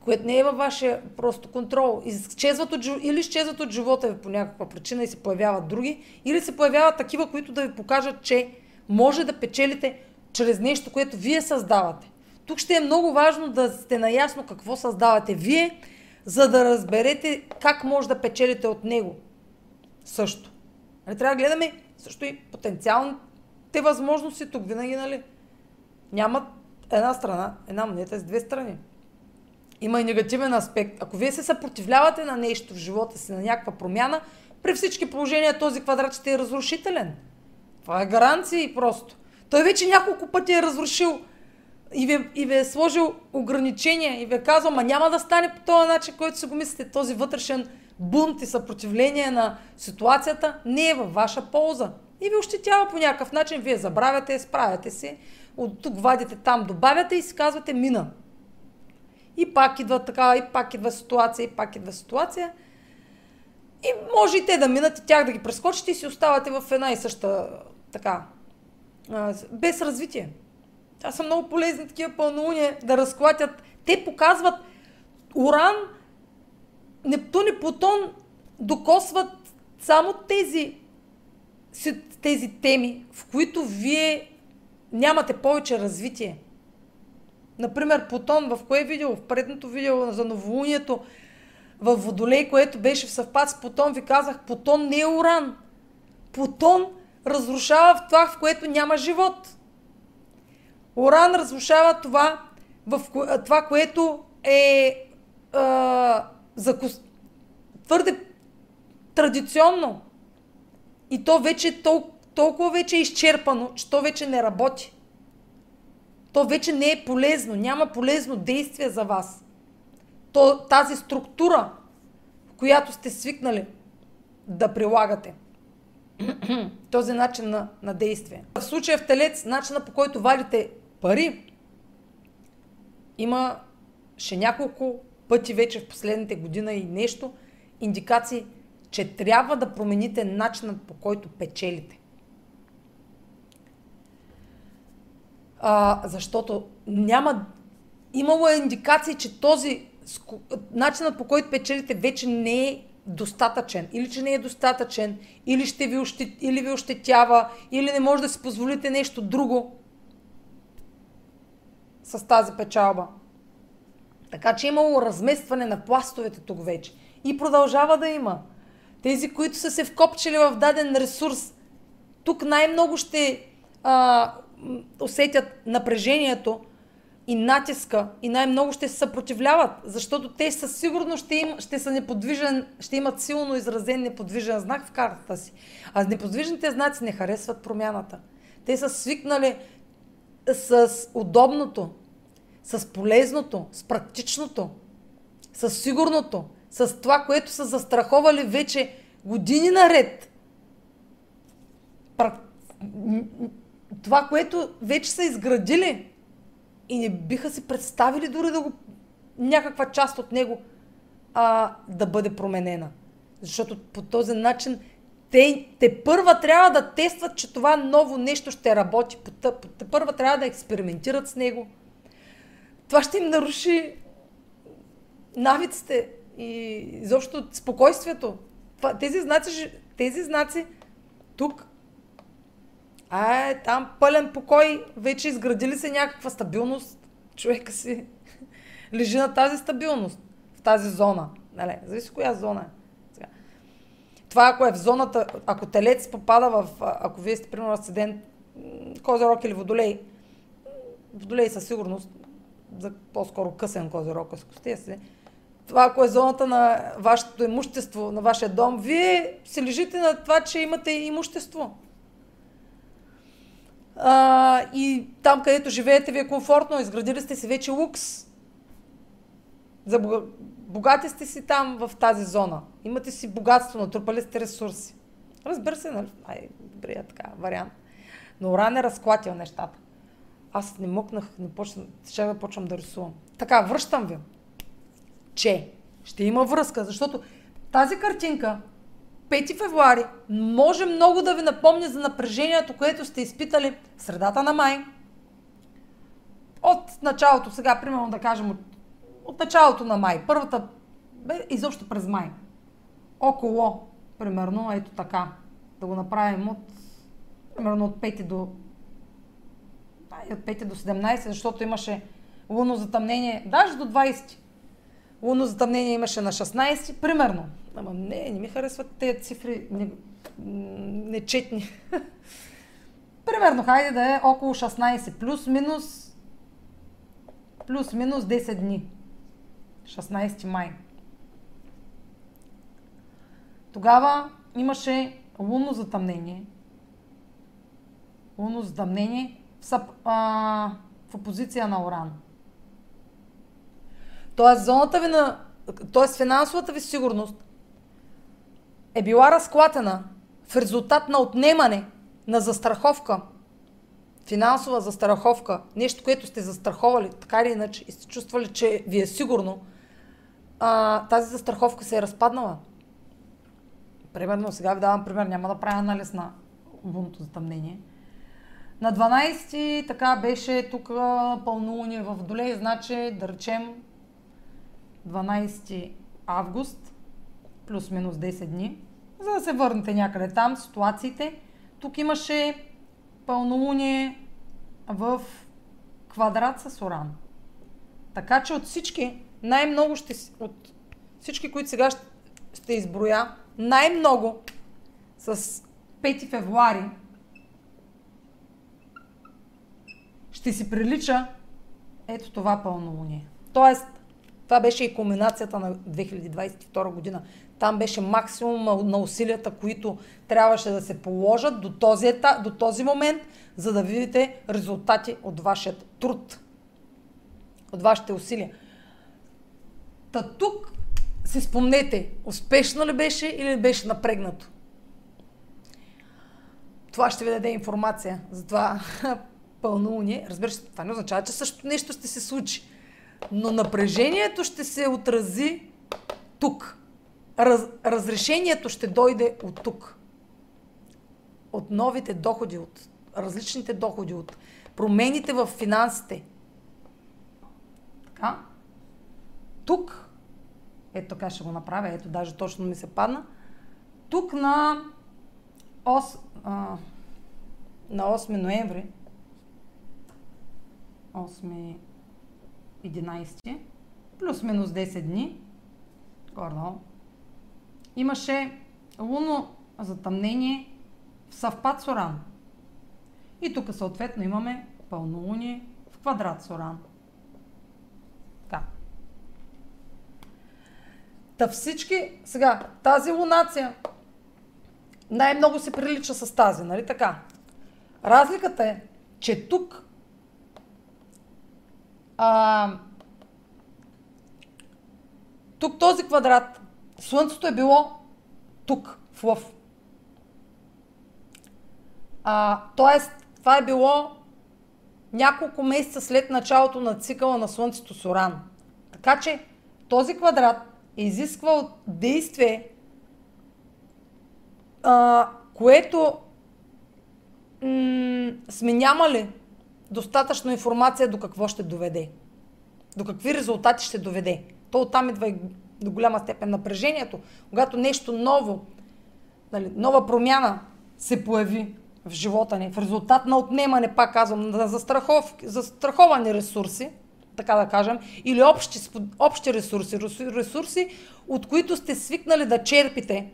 Което не е във вашия просто контрол. Изчезват от, или изчезват от живота ви по някаква причина и се появяват други, или се появяват такива, които да ви покажат, че може да печелите чрез нещо, което вие създавате. Тук ще е много важно да сте наясно какво създавате вие за да разберете как може да печелите от него. Също. Нали, трябва да гледаме също и потенциалните възможности тук винаги, нали? Няма една страна, една монета с две страни. Има и негативен аспект. Ако вие се съпротивлявате на нещо в живота си, на някаква промяна, при всички положения този квадрат ще е разрушителен. Това е гаранция и просто. Той вече няколко пъти е разрушил и ви, и ви е сложил ограничения и ви е казал, ма няма да стане по този начин, който си го мислите, този вътрешен бунт и съпротивление на ситуацията не е във ваша полза. И ви ощетява по някакъв начин, вие забравяте, справяте се, от тук вадите, там добавяте и си казвате мина. И пак идва така, и пак идва ситуация, и пак идва ситуация. И може и те да минат и тях да ги прескочите и си оставате в една и съща така, без развитие. Това са много полезни такива пълнолуния да разклатят. Те показват Уран, Нептун и Плутон докосват само тези, тези теми, в които вие нямате повече развитие. Например, Плутон, в кое видео? В предното видео за новолунието в Водолей, което беше в съвпад с Плутон, ви казах, Плутон не е Уран. Плутон разрушава в това, в което няма живот. Уран разрушава това, в това което е а, закус... твърде традиционно. И то вече е тол... толкова вече е изчерпано, че то вече не работи. То вече не е полезно, няма полезно действие за вас. То, тази структура, в която сте свикнали да прилагате този начин на, на действие. В случая в телец, начина по който вадите пари. Имаше няколко пъти вече в последните година и нещо индикации, че трябва да промените начинът по който печелите. А, защото няма. Имало е индикации, че този начинът по който печелите вече не е достатъчен, или че не е достатъчен, или, ще ви, ощет, или ви ощетява, или не може да си позволите нещо друго с тази печалба. Така че имало разместване на пластовете тук вече. И продължава да има. Тези, които са се вкопчили в даден ресурс, тук най-много ще а, усетят напрежението и натиска и най-много ще се съпротивляват, защото те със сигурност ще, им, ще са неподвижен, ще имат силно изразен неподвижен знак в картата си. А неподвижните знаци не харесват промяната. Те са свикнали с удобното, с полезното, с практичното, с сигурното, с това, което са застраховали вече години наред. Това, което вече са изградили и не биха си представили дори да го някаква част от него а, да бъде променена. Защото по този начин те, те първа трябва да тестват, че това ново нещо ще работи. Те първа трябва да експериментират с него. Това ще им наруши навиците и изобщо спокойствието. Това, тези, знаци, тези знаци тук, а е там пълен покой, вече изградили се някаква стабилност. Човека си лежи на тази стабилност, в тази зона. Нали? Зависи коя зона е. Това ако е в зоната, ако телец попада в, ако вие сте примерно асцендент, козирог или водолей, водолей със сигурност, за по-скоро късен козирог, ако сте си, това ако е зоната на вашето имущество, на вашия дом, вие се лежите на това, че имате имущество. А, и там, където живеете, ви е комфортно, изградили сте си вече лукс. За Богати сте си там в тази зона. Имате си богатство, натрупали сте ресурси. Разбира се, нали? Най-добрия така вариант. Но Оран е разклатил нещата. Аз не мъкнах, не почна, ще да почвам да рисувам. Така, връщам ви, че ще има връзка, защото тази картинка, 5 февруари, може много да ви напомня за напрежението, което сте изпитали в средата на май. От началото, сега, примерно да кажем от от началото на май. Първата, бе, изобщо през май. Около, примерно, ето така. Да го направим от, примерно от 5 до, от 5 до 17, защото имаше лунно затъмнение, даже до 20. Лунно затъмнение имаше на 16, примерно. Ама не, не ми харесват тези цифри не, нечетни. примерно, хайде да е около 16, плюс-минус плюс-минус 10 дни. 16 май. Тогава имаше лунно затъмнение. Лунно затъмнение съп, а, в опозиция на Оран. Тоест, зоната ви на... Тоест, финансовата ви сигурност е била разклатена в резултат на отнемане на застраховка, финансова застраховка, нещо, което сте застраховали, така или иначе, и сте чувствали, че ви е сигурно, а, тази застраховка се е разпаднала. Примерно, сега ви давам пример, няма да правя анализ на лунното затъмнение. На 12 така беше тук пълнолуние в Водолей, значи да речем 12 август, плюс-минус 10 дни, за да се върнете някъде там, ситуациите. Тук имаше пълнолуние в квадрат с Оран. Така че от всички най-много ще, от всички, които сега ще, ще изброя, най-много с 5 февруари ще си прилича ето това пълнолуние. Тоест, това беше и кулминацията на 2022 година. Там беше максимум на усилията, които трябваше да се положат до този, етап, до този момент, за да видите резултати от вашия труд, от вашите усилия. Та тук си спомнете, успешно ли беше или беше напрегнато. Това ще ви даде информация за това пълнолуние. Разбира се, това не означава, че също нещо ще се случи. Но напрежението ще се отрази тук. Раз, разрешението ще дойде от тук. От новите доходи, от различните доходи, от промените в финансите. Така? Тук ето така ще го направя, ето даже точно ми се падна. Тук на, 8, а, на 8 ноември, 8 11, плюс-минус 10 дни, горно, имаше луно затъмнение в съвпад с Оран. И тук съответно имаме пълнолуние в квадрат с Оран. Така. Та всички, сега, тази лунация най-много се прилича с тази, нали така? Разликата е, че тук а, тук този квадрат, Слънцето е било тук, в лъв. А, тоест, това е било няколко месеца след началото на цикъла на Слънцето с Оран. Така че този квадрат е изисквал действие, а, което м- сме нямали достатъчно информация до какво ще доведе. До какви резултати ще доведе. То оттам идва и до голяма степен напрежението. Когато нещо ново, нали, нова промяна се появи в живота ни, в резултат на отнемане, пак казвам, на застрахов, застраховани ресурси, така да кажем, или общи, общи ресурси, ресурси, от които сте свикнали да черпите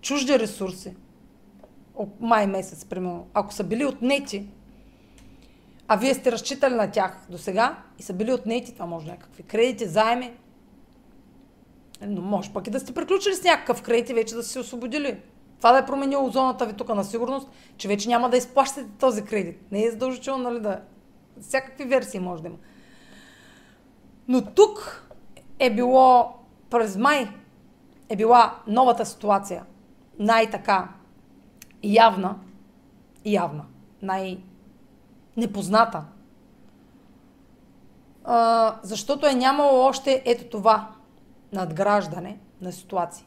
чужди ресурси, май месец, примерно, ако са били отнети, а вие сте разчитали на тях до сега и са били отнети, това може някакви кредити, заеми, но може пък и да сте приключили с някакъв кредит и вече да се освободили. Това да е променило зоната ви тук на сигурност, че вече няма да изплащате този кредит. Не е задължително, нали, да... Всякакви версии може да има. Но тук е било през май е била новата ситуация. Най-така явна, явна, най-непозната. А, защото е нямало още ето това надграждане на ситуации.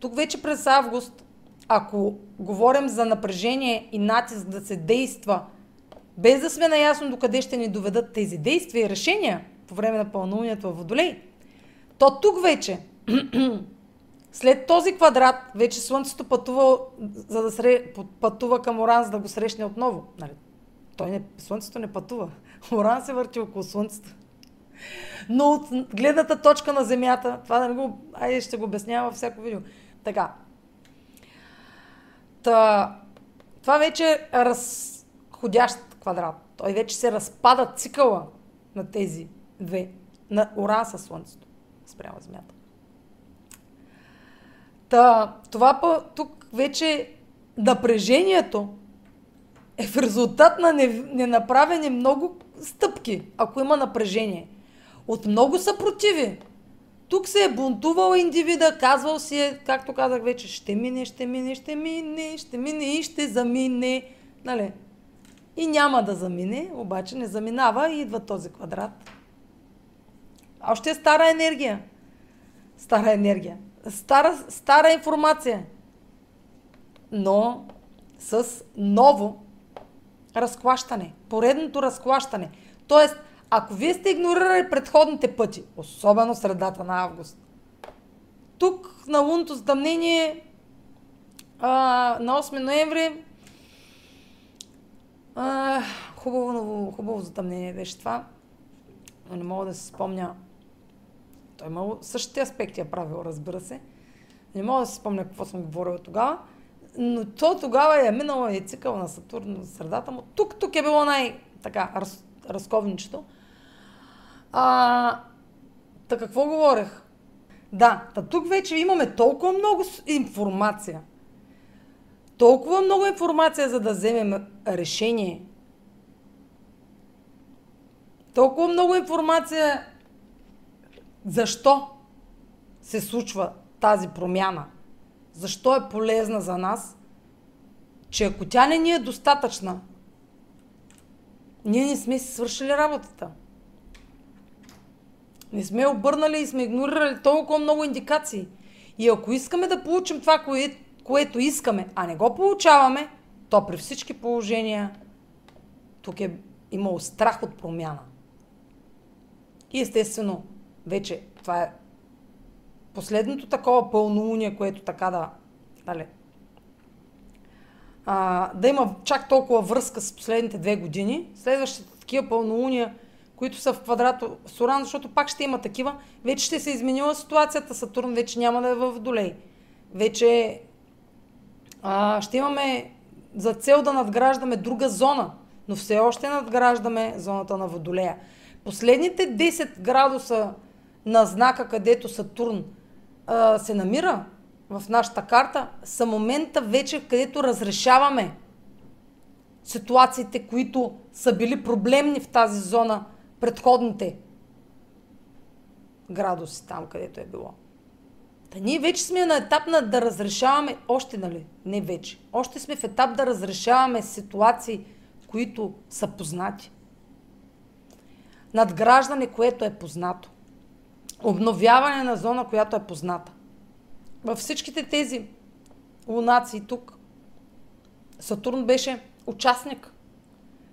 Тук вече през август, ако говорим за напрежение и натиск да се действа, без да сме наясно до къде ще ни доведат тези действия и решения по време на пълнолунието в Водолей, то тук вече, след този квадрат, вече Слънцето пътува, за да сре, пътува към Оран, за да го срещне отново. Нали? Той не, Слънцето не пътува. Оран се върти около Слънцето. Но от гледната точка на Земята, това да не го... Айде ще го обяснявам във всяко видео. Така. Та, това вече е разходящ квадрат. Той вече се разпада цикъла на тези две. На Оран със Слънцето. Спрямо Земята. Та, това па, тук вече напрежението е в резултат на ненаправени много стъпки, ако има напрежение. От много съпротиви. Тук се е бунтувал индивида, казвал си е, както казах вече, ще мине, ще мине, ще мине, ще мине и ще замине. Нали? И няма да замине, обаче не заминава и идва този квадрат. Още е стара енергия. Стара енергия. Стара, стара информация. Но с ново разклащане. Поредното разклащане. Тоест, ако вие сте игнорирали предходните пъти, особено средата на август, тук на лунното затъмнение на 8 ноември а, хубаво, хубаво затъмнение беше това. Но не мога да се спомня. Той имал същите аспекти е правил, разбира се. Не мога да се спомня какво съм говорила тогава. Но то тогава е минало и цикъл на Сатурн средата му. Тук, тук е било най-така раз, разковничето. А, та какво говорех? Да, та тук вече имаме толкова много информация. Толкова много информация, за да вземем решение. Толкова много информация защо се случва тази промяна. Защо е полезна за нас, че ако тя не ни е достатъчна, ние не сме си свършили работата. Не сме обърнали и сме игнорирали толкова много индикации. И ако искаме да получим това, кое, което искаме, а не го получаваме, то при всички положения тук е имало страх от промяна. И естествено, вече това е последното такова пълнолуние, което така да, дали, а, да има чак толкова връзка с последните две години. Следващите такива пълнолуния които са в квадрато с Уран, защото пак ще има такива, вече ще се изменила ситуацията. Сатурн вече няма да е в Долей. Вече а, ще имаме за цел да надграждаме друга зона, но все още надграждаме зоната на Водолея. Последните 10 градуса на знака, където Сатурн а, се намира в нашата карта, са момента вече, където разрешаваме ситуациите, които са били проблемни в тази зона, предходните градуси там, където е било. Та ние вече сме на етап на да разрешаваме, още нали, не вече, още сме в етап да разрешаваме ситуации, които са познати. Надграждане, което е познато. Обновяване на зона, която е позната. Във всичките тези лунации тук, Сатурн беше участник.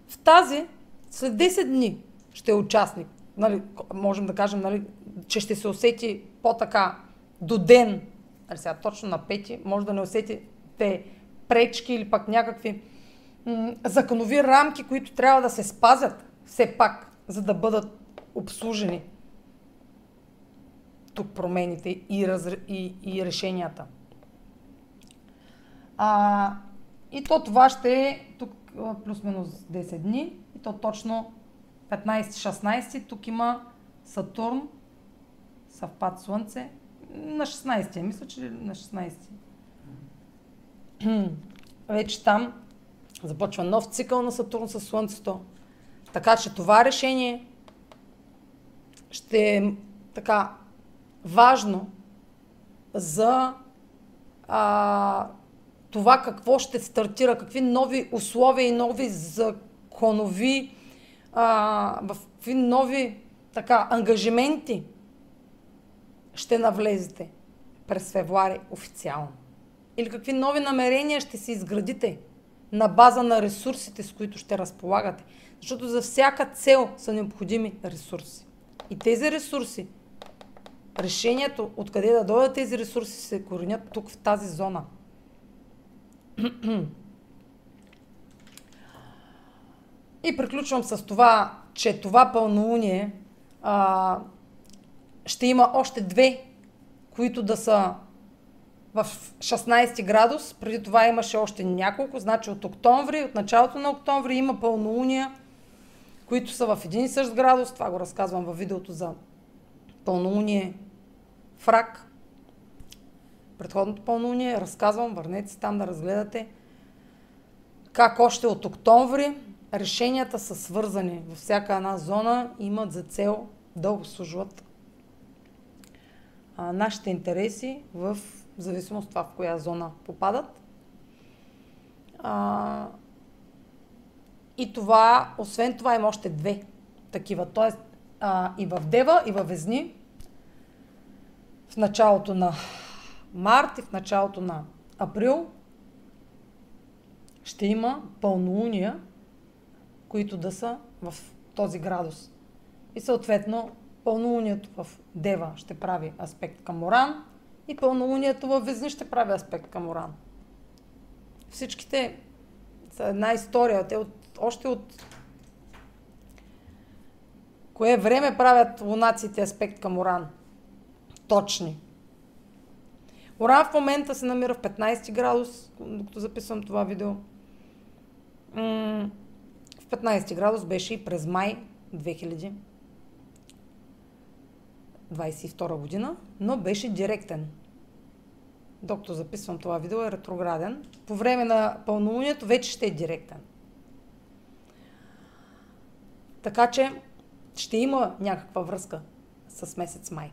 В тази, след 10 дни, ще е участник. Нали, можем да кажем, нали, че ще се усети по-така до ден. Нали, сега точно на пети, може да не усетите пречки или пък някакви м- законови рамки, които трябва да се спазят все пак, за да бъдат обслужени тук промените и, раз, и, и решенията. А, и то това ще е тук плюс-минус 10 дни. И то точно 15-16. Тук има Сатурн, съвпад Слънце. На 16 мисля, че на 16 Вече там започва нов цикъл на Сатурн с Слънцето. Така че това решение ще е така важно за а, това какво ще стартира, какви нови условия и нови законови, а, какви нови така, ангажименти ще навлезете през февруари официално. Или какви нови намерения ще си изградите на база на ресурсите, с които ще разполагате. Защото за всяка цел са необходими ресурси. И тези ресурси, решението откъде да дойдат тези ресурси се коренят тук в тази зона – и приключвам с това, че това пълнолуние а, ще има още две, които да са в 16 градус. Преди това имаше още няколко. Значи от октомври, от началото на октомври има пълнолуния, които са в един и същ градус. Това го разказвам във видеото за пълнолуние в рак предходното пълнолуние. Разказвам, върнете се там да разгледате как още от октомври решенията са свързани във всяка една зона и имат за цел да обслужват а, нашите интереси в зависимост от това в коя зона попадат. А, и това, освен това има още две такива. Тоест а, и в Дева, и в Везни в началото на март и в началото на април ще има пълнолуния, които да са в този градус. И съответно пълнолунието в Дева ще прави аспект към Оран и пълнолунието в Везни ще прави аспект към Оран. Всичките са една история. Те от, още от кое време правят лунаците аспект към Оран? Точни. Оран в момента се намира в 15 градус, докато записвам това видео. в 15 градус беше и през май 2022 година, но беше директен. Докато записвам това видео е ретрограден. По време на пълнолунието вече ще е директен. Така че ще има някаква връзка с месец май.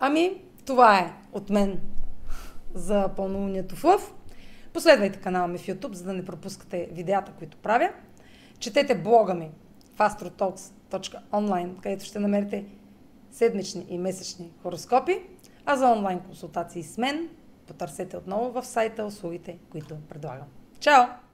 Ами, това е от мен за пълнолунието в Лъв. Последвайте канала ми в YouTube, за да не пропускате видеята, които правя. Четете блога ми astrotalks.online, където ще намерите седмични и месечни хороскопи, а за онлайн консултации с мен потърсете отново в сайта услугите, които предлагам. Чао!